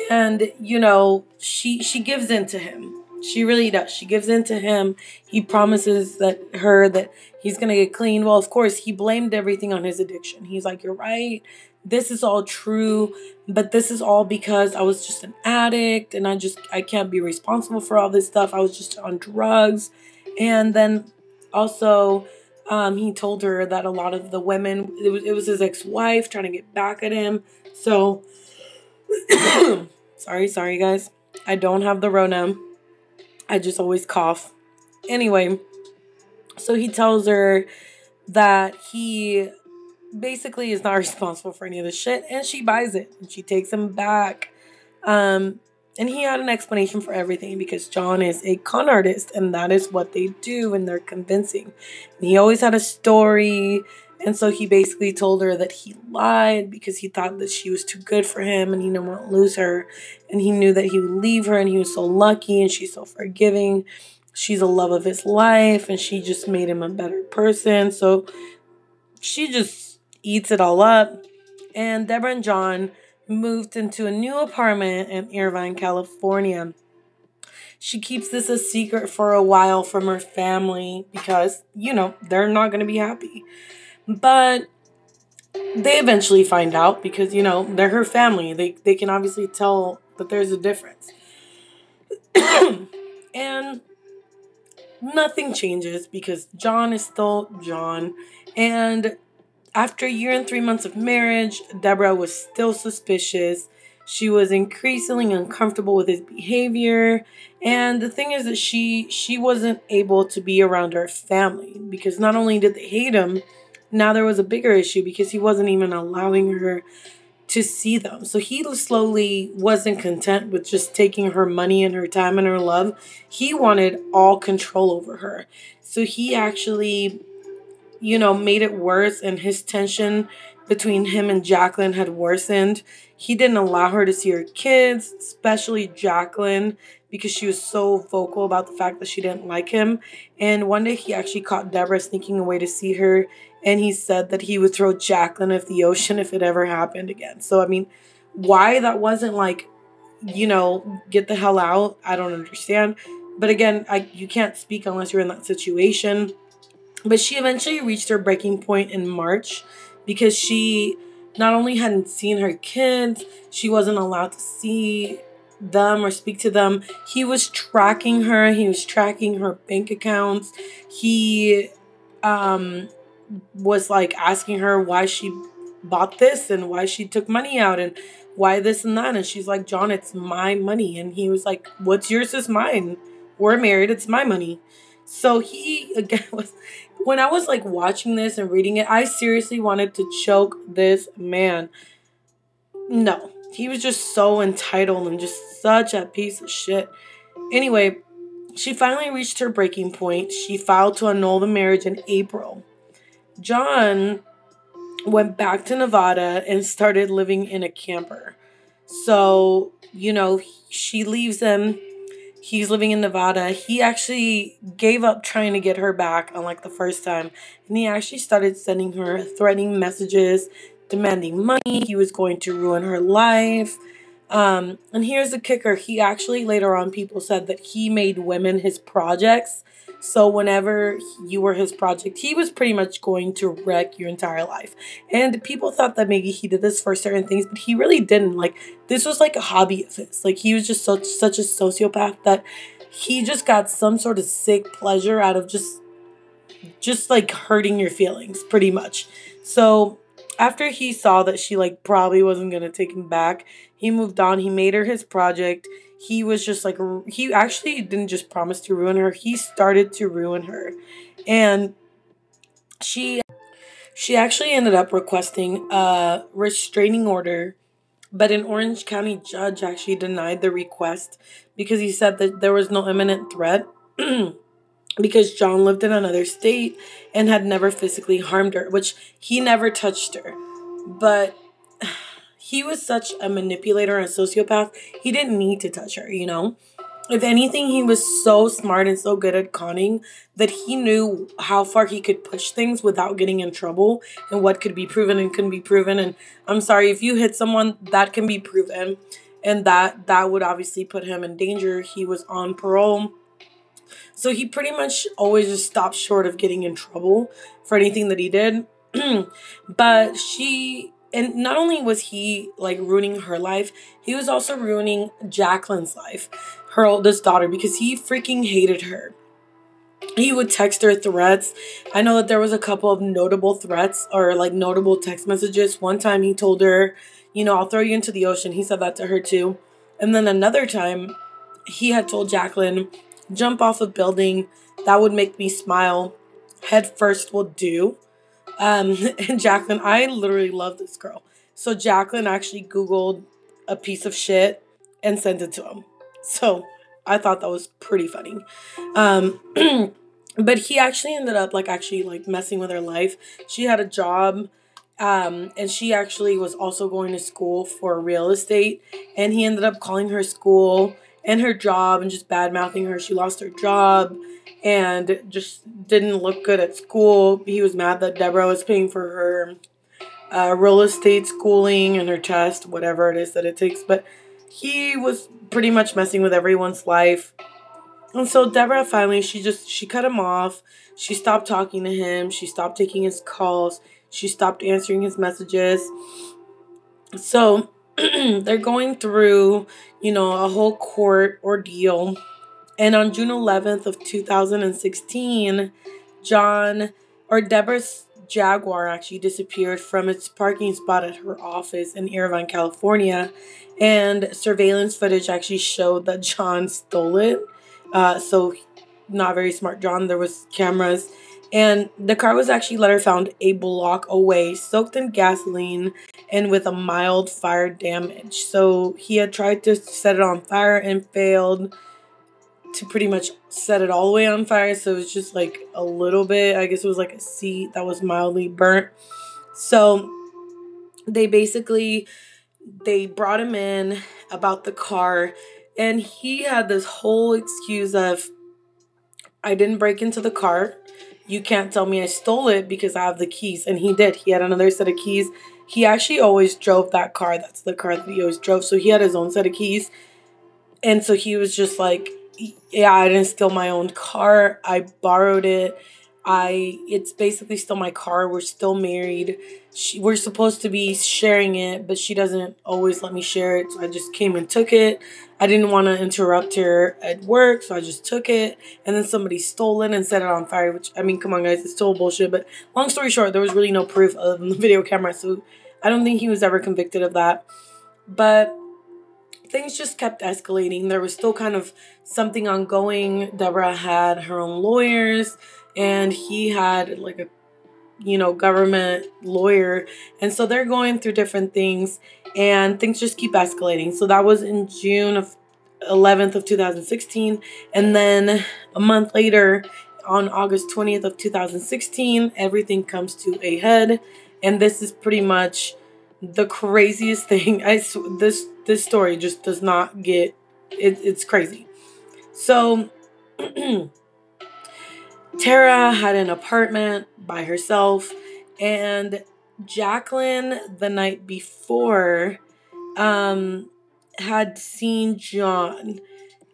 And, you know, she she gives in to him. She really does. She gives in to him. He promises that her that he's gonna get clean. Well, of course, he blamed everything on his addiction. He's like, You're right. This is all true, but this is all because I was just an addict and I just I can't be responsible for all this stuff. I was just on drugs. And then also um, he told her that a lot of the women, it was, it was his ex wife trying to get back at him. So, sorry, sorry, guys. I don't have the Rona. I just always cough. Anyway, so he tells her that he basically is not responsible for any of this shit, and she buys it and she takes him back. Um, and he had an explanation for everything because John is a con artist and that is what they do and they're convincing. And he always had a story. And so he basically told her that he lied because he thought that she was too good for him and he didn't want to lose her. And he knew that he would leave her and he was so lucky and she's so forgiving. She's the love of his life and she just made him a better person. So she just eats it all up. And Deborah and John moved into a new apartment in Irvine, California. She keeps this a secret for a while from her family because, you know, they're not going to be happy. But they eventually find out because, you know, they're her family. They, they can obviously tell that there's a difference. and nothing changes because John is still John. And after a year and three months of marriage, Deborah was still suspicious. She was increasingly uncomfortable with his behavior, and the thing is that she she wasn't able to be around her family because not only did they hate him, now there was a bigger issue because he wasn't even allowing her to see them. So he slowly wasn't content with just taking her money and her time and her love. He wanted all control over her. So he actually you know, made it worse and his tension between him and Jacqueline had worsened. He didn't allow her to see her kids, especially Jacqueline, because she was so vocal about the fact that she didn't like him. And one day he actually caught Deborah sneaking away to see her, and he said that he would throw Jacqueline into the ocean if it ever happened again. So, I mean, why that wasn't like, you know, get the hell out, I don't understand. But again, I you can't speak unless you're in that situation. But she eventually reached her breaking point in March because she not only hadn't seen her kids, she wasn't allowed to see them or speak to them. He was tracking her, he was tracking her bank accounts. He um was like asking her why she bought this and why she took money out and why this and that and she's like, "John, it's my money." And he was like, "What's yours is mine. We're married, it's my money." So he again was when I was like watching this and reading it, I seriously wanted to choke this man. No, he was just so entitled and just such a piece of shit. Anyway, she finally reached her breaking point. She filed to annul the marriage in April. John went back to Nevada and started living in a camper. So, you know, she leaves him he's living in Nevada. He actually gave up trying to get her back on like the first time. And he actually started sending her threatening messages, demanding money. He was going to ruin her life. Um, and here's the kicker he actually later on, people said that he made women his projects. So whenever you were his project, he was pretty much going to wreck your entire life. And people thought that maybe he did this for certain things, but he really didn't. Like this was like a hobby of his. Like he was just such such a sociopath that he just got some sort of sick pleasure out of just just like hurting your feelings pretty much. So after he saw that she like probably wasn't going to take him back, he moved on. He made her his project he was just like he actually didn't just promise to ruin her he started to ruin her and she she actually ended up requesting a restraining order, but an Orange County judge actually denied the request because he said that there was no imminent threat. because John lived in another state and had never physically harmed her, which he never touched her. But he was such a manipulator and sociopath, he didn't need to touch her, you know? If anything, he was so smart and so good at conning that he knew how far he could push things without getting in trouble and what could be proven and couldn't be proven. And I'm sorry, if you hit someone, that can be proven. And that that would obviously put him in danger. He was on parole. So he pretty much always just stopped short of getting in trouble for anything that he did. but she and not only was he like ruining her life, he was also ruining Jacqueline's life, her oldest daughter, because he freaking hated her. He would text her threats. I know that there was a couple of notable threats or like notable text messages. One time he told her, you know, I'll throw you into the ocean. He said that to her too. And then another time he had told Jacqueline, jump off a building. That would make me smile. Head first will do. Um, and Jacqueline, I literally love this girl. So Jacqueline actually Googled a piece of shit and sent it to him. So I thought that was pretty funny. Um, but he actually ended up like actually like messing with her life. She had a job. Um, and she actually was also going to school for real estate. And he ended up calling her school and her job and just bad mouthing her. She lost her job and just didn't look good at school. He was mad that Deborah was paying for her uh, real estate schooling and her test, whatever it is that it takes. But he was pretty much messing with everyone's life. And so Deborah finally, she just, she cut him off. She stopped talking to him. She stopped taking his calls. She stopped answering his messages. So they're going through, you know, a whole court ordeal and on June 11th of 2016, John or Deborah's Jaguar actually disappeared from its parking spot at her office in Irvine, California. And surveillance footage actually showed that John stole it. Uh, so not very smart John. There was cameras. And the car was actually later found a block away, soaked in gasoline and with a mild fire damage. So he had tried to set it on fire and failed to pretty much set it all the way on fire. So it's just like a little bit, I guess it was like a seat that was mildly burnt. So they basically they brought him in about the car and he had this whole excuse of I didn't break into the car. You can't tell me I stole it because I have the keys. And he did. He had another set of keys. He actually always drove that car. That's the car that he always drove. So he had his own set of keys. And so he was just like, yeah, I didn't steal my own car. I borrowed it. I it's basically still my car. We're still married. She, we're supposed to be sharing it, but she doesn't always let me share it. So I just came and took it. I didn't want to interrupt her at work, so I just took it. And then somebody stole it and set it on fire. Which I mean, come on, guys, it's still bullshit. But long story short, there was really no proof of the video camera, so I don't think he was ever convicted of that. But things just kept escalating. There was still kind of something ongoing. Deborah had her own lawyers, and he had like a you know government lawyer and so they're going through different things and things just keep escalating so that was in june of 11th of 2016 and then a month later on august 20th of 2016 everything comes to a head and this is pretty much the craziest thing i this this story just does not get it, it's crazy. So Terra had an apartment by herself and Jacqueline the night before um had seen John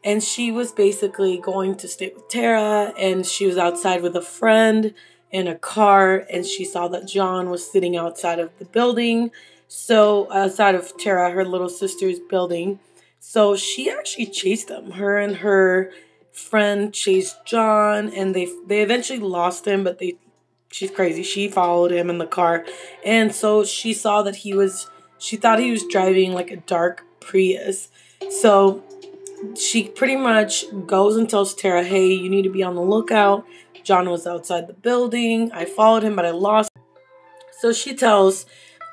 and she was basically going to stay with Terra and she was outside with a friend in a car and she saw that John was sitting outside of the building so outside of Terra, her little sister's building. So she actually chased them. Her and her friend chased John, and they they eventually lost him. But they, she's crazy. She followed him in the car, and so she saw that he was. She thought he was driving like a dark Prius. So she pretty much goes and tells Terra, "Hey, you need to be on the lookout." John was outside the building. I followed him, but I lost So she tells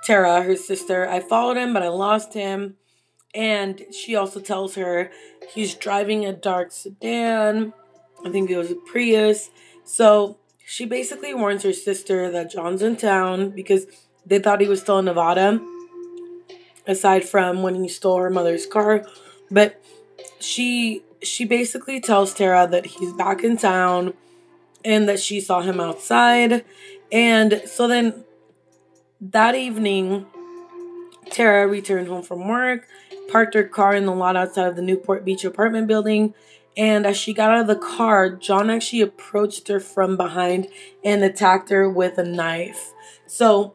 Terra, her sister, I followed him, but I lost him. And she also tells her he's driving a dark sedan. I think it was a Prius. So she basically warns her sister that John's in town because they thought he was still in Nevada, aside from when he stole her mother's car. But she she basically tells Terra that he's back in town and that she saw him outside. And so then that evening, Terra returned home from work, parked her car in the lot outside of the Newport Beach apartment building. And as she got out of the car, John actually approached her from behind and attacked her with a knife. So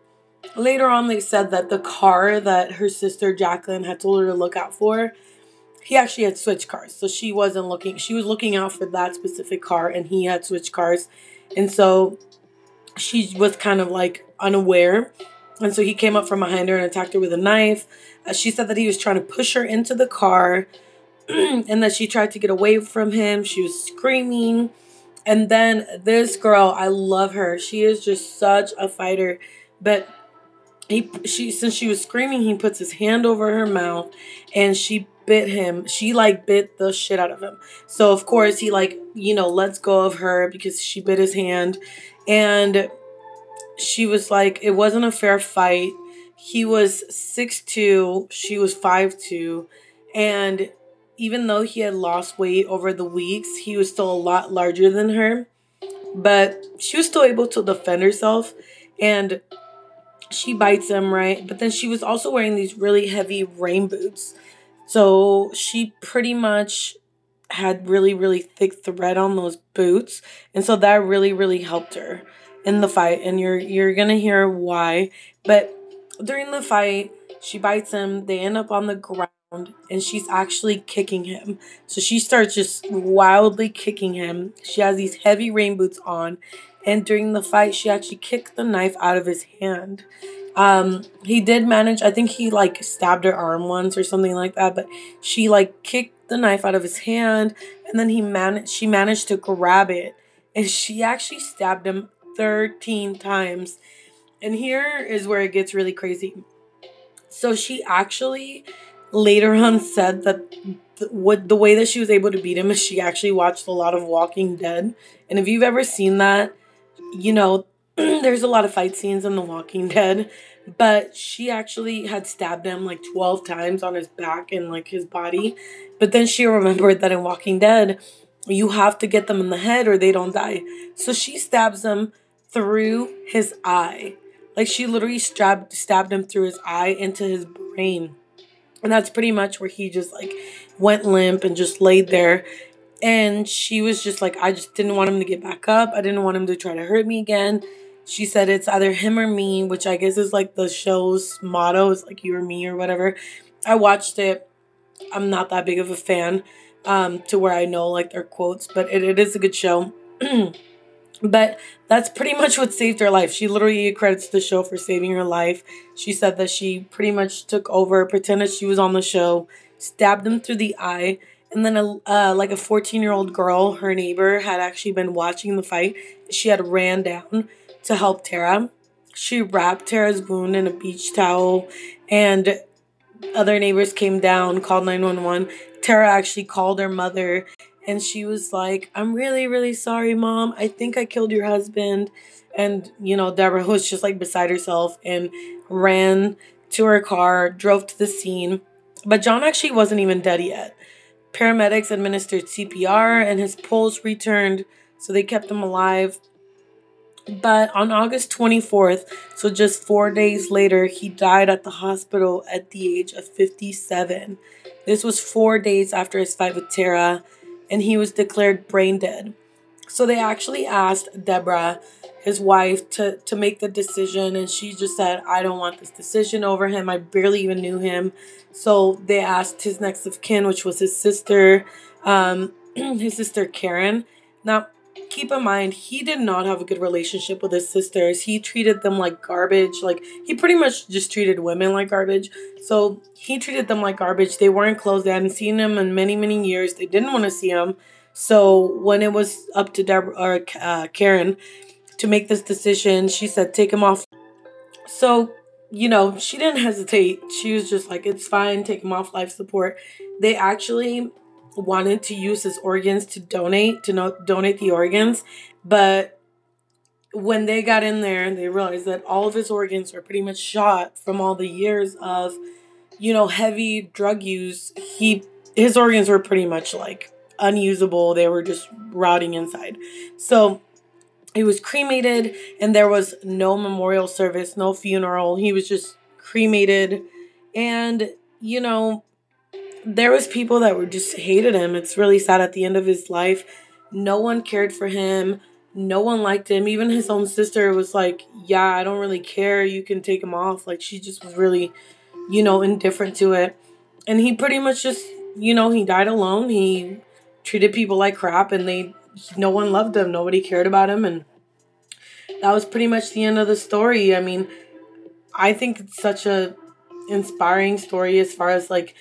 later on, they said that the car that her sister Jacqueline had told her to look out for he actually had switched cars. So she wasn't looking, she was looking out for that specific car and he had switched cars. And so she was kind of like unaware. And so he came up from behind her and attacked her with a knife. Uh, she said that he was trying to push her into the car and that she tried to get away from him. She was screaming. And then this girl, I love her. She is just such a fighter. But he she since she was screaming, he puts his hand over her mouth and she bit him. She like bit the shit out of him. So of course he like, you know, lets go of her because she bit his hand. And she was like, it wasn't a fair fight. He was six two, she was five two, and even though he had lost weight over the weeks, he was still a lot larger than her. But she was still able to defend herself and she bites him, right? But then she was also wearing these really heavy rain boots. So she pretty much had really, really thick thread on those boots. And so that really, really helped her in the fight. And you're you're gonna hear why. But during the fight, she bites him, they end up on the ground, and she's actually kicking him. So she starts just wildly kicking him. She has these heavy rain boots on. And during the fight, she actually kicked the knife out of his hand. Um, he did manage, I think he like stabbed her arm once or something like that, but she like kicked the knife out of his hand and then he managed she managed to grab it and she actually stabbed him 13 times. And here is where it gets really crazy. So she actually later on said that the, what the way that she was able to beat him is she actually watched a lot of Walking Dead. And if you've ever seen that, you know, there's a lot of fight scenes in The Walking Dead, but she actually had stabbed him like 12 times on his back and like his body. But then she remembered that in Walking Dead, you have to get them in the head or they don't die. So she stabs him through his eye. Like she literally stabbed stabbed him through his eye into his brain. And that's pretty much where he just like went limp and just laid there. And she was just like, I just didn't want him to get back up. I didn't want him to try to hurt me again she said it's either him or me, which I guess is like the show's motto, is like you or me or whatever. I watched it. I'm not that big of a fan um, to where I know like their quotes, but it, it is a good show. but that's pretty much what saved her life. She literally credits the show for saving her life. She said that she pretty much took over, pretended she was on the show, stabbed him through the eye, and then a uh, like a 14 year old girl, her neighbor, had actually been watching the fight. She had ran down to help Terra. She wrapped Terra's wound in a beach towel, and other neighbors came down, called 911. Terra actually called her mother, and she was like, I'm really, really sorry, mom. I think I killed your husband. And, you know, Deborah was just like beside herself and ran to her car, drove to the scene. But John actually wasn't even dead yet. Paramedics administered CPR and his pulse returned, so they kept him alive. But on August 24th, so just four days later, he died at the hospital at the age of 57. This was four days after his fight with Terra, and he was declared brain dead. So they actually asked Deborah, his wife, to, to make the decision, and she just said, I don't want this decision over him. I barely even knew him. So they asked his next of kin, which was his sister, um, his sister Karen. Now, keep in mind he did not have a good relationship with his sisters. He treated them like garbage. Like he pretty much just treated women like garbage. So he treated them like garbage. They weren't close. They hadn't seen him in many many years. They didn't want to see him. So when it was up to Deborah or uh, Karen to make this decision she said take him off. So, you know, she didn't hesitate. She was just like, it's fine, take him off life support. They actually wanted to use his organs to donate, to no- donate the organs, but when they got in there, they realized that all of his organs were pretty much shot from all the years of, you know, heavy drug use. He his organs were pretty much like unusable. They were just rotting inside. So he was cremated and there was no memorial service, no funeral. He was just cremated and you know there was people that were just hated him. It's really sad at the end of his life. No one cared for him. No one liked him. Even his own sister was like, "Yeah, I don't really care. You can take him off." Like she just was really, you know, indifferent to it. And he pretty much just, you know, he died alone. He treated people like crap and they no one loved him. Nobody cared about him and that was pretty much the end of the story. I mean, I think it's such a inspiring story as far as like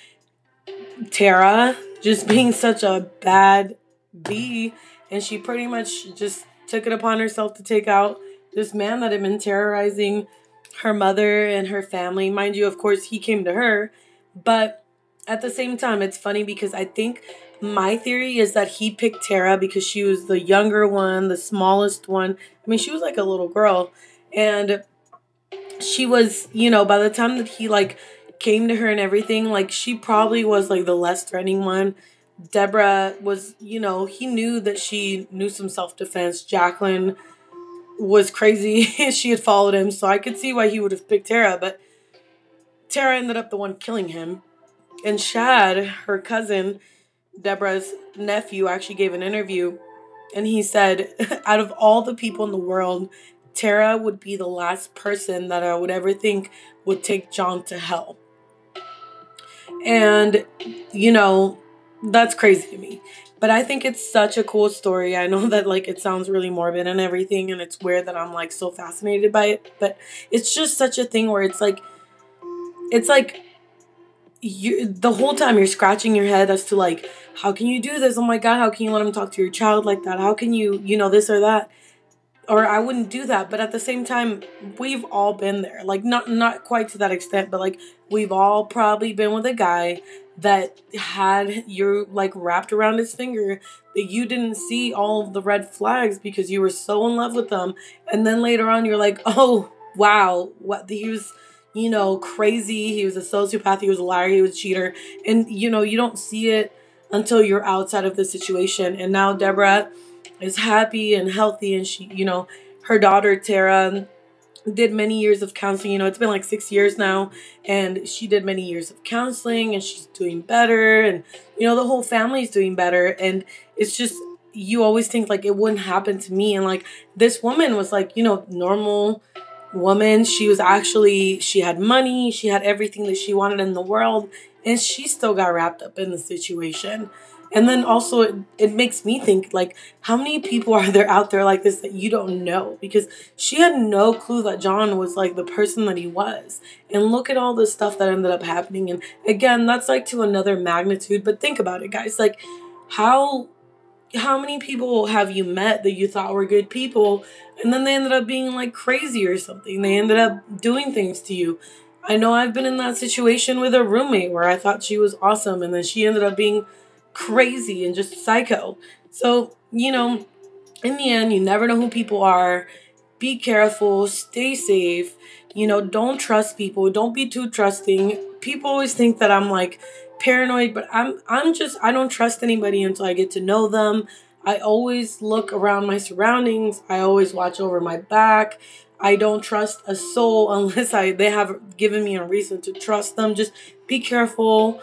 Terra just being such a bad bee and she pretty much just took it upon herself to take out this man that had been terrorizing her mother and her family. Mind you, of course, he came to her, but at the same time, it's funny because I think my theory is that he picked Terra because she was the younger one, the smallest one. I mean, she was like a little girl. And she was, you know, by the time that he like came to her and everything, like she probably was like the less threatening one. Deborah was, you know, he knew that she knew some self defense. Jacqueline was crazy. she had followed him, so I could see why he would have picked Terra, but Terra ended up the one killing him. And Shad, her cousin, Deborah's nephew actually gave an interview and he said, out of all the people in the world, Terra would be the last person that I would ever think would take John to hell. And, you know, that's crazy to me. But I think it's such a cool story. I know that, like, it sounds really morbid and everything, and it's weird that I'm, like, so fascinated by it. But it's just such a thing where it's like, it's like, you the whole time you're scratching your head as to like how can you do this oh my god how can you let him talk to your child like that how can you you know this or that or i wouldn't do that but at the same time we've all been there like not not quite to that extent but like we've all probably been with a guy that had your like wrapped around his finger that you didn't see all the red flags because you were so in love with them and then later on you're like oh wow what he was you know, crazy. He was a sociopath. He was a liar. He was a cheater. And, you know, you don't see it until you're outside of the situation. And now Deborah is happy and healthy. And she, you know, her daughter, Terra, did many years of counseling. You know, it's been like six years now. And she did many years of counseling and she's doing better. And, you know, the whole family's doing better. And it's just, you always think like it wouldn't happen to me. And like this woman was like, you know, normal woman. She was actually, she had money, she had everything that she wanted in the world, and she still got wrapped up in the situation. And then also, it, it makes me think like, how many people are there out there like this that you don't know? Because she had no clue that John was like the person that he was. And look at all the stuff that ended up happening. And again, that's like to another magnitude. But think about it, guys. Like, how how many people have you met that you thought were good people and then they ended up being like crazy or something? They ended up doing things to you. I know I've been in that situation with a roommate where I thought she was awesome and then she ended up being crazy and just psycho. So, you know, in the end, you never know who people are. Be careful, stay safe. You know, don't trust people, don't be too trusting. People always think that I'm like, paranoid, but I'm I'm just I don't trust anybody until I get to know them. I always look around my surroundings. I always watch over my back. I don't trust a soul unless I they have given me a reason to trust them. Just be careful.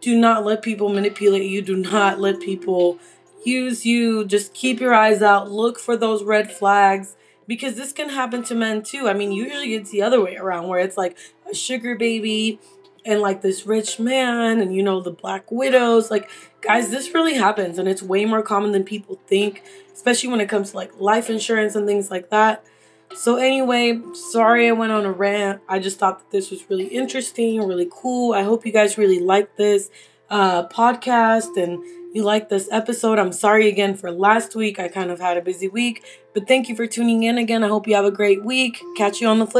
Do not let people manipulate you. Do not let people use you. Just keep your eyes out. Look for those red flags because this can happen to men too. I mean, usually it's the other way around where it's like a sugar baby and like this rich man and you know the black widows like guys this really happens and it's way more common than people think especially when it comes to like life insurance and things like that so anyway sorry i went on a rant. I just thought that this was really interesting really cool. I hope you guys really like this uh, podcast and you like this episode. I'm sorry again for last week. I kind of had a busy week but thank you for tuning in again. I hope you have a great week. Catch you on the flip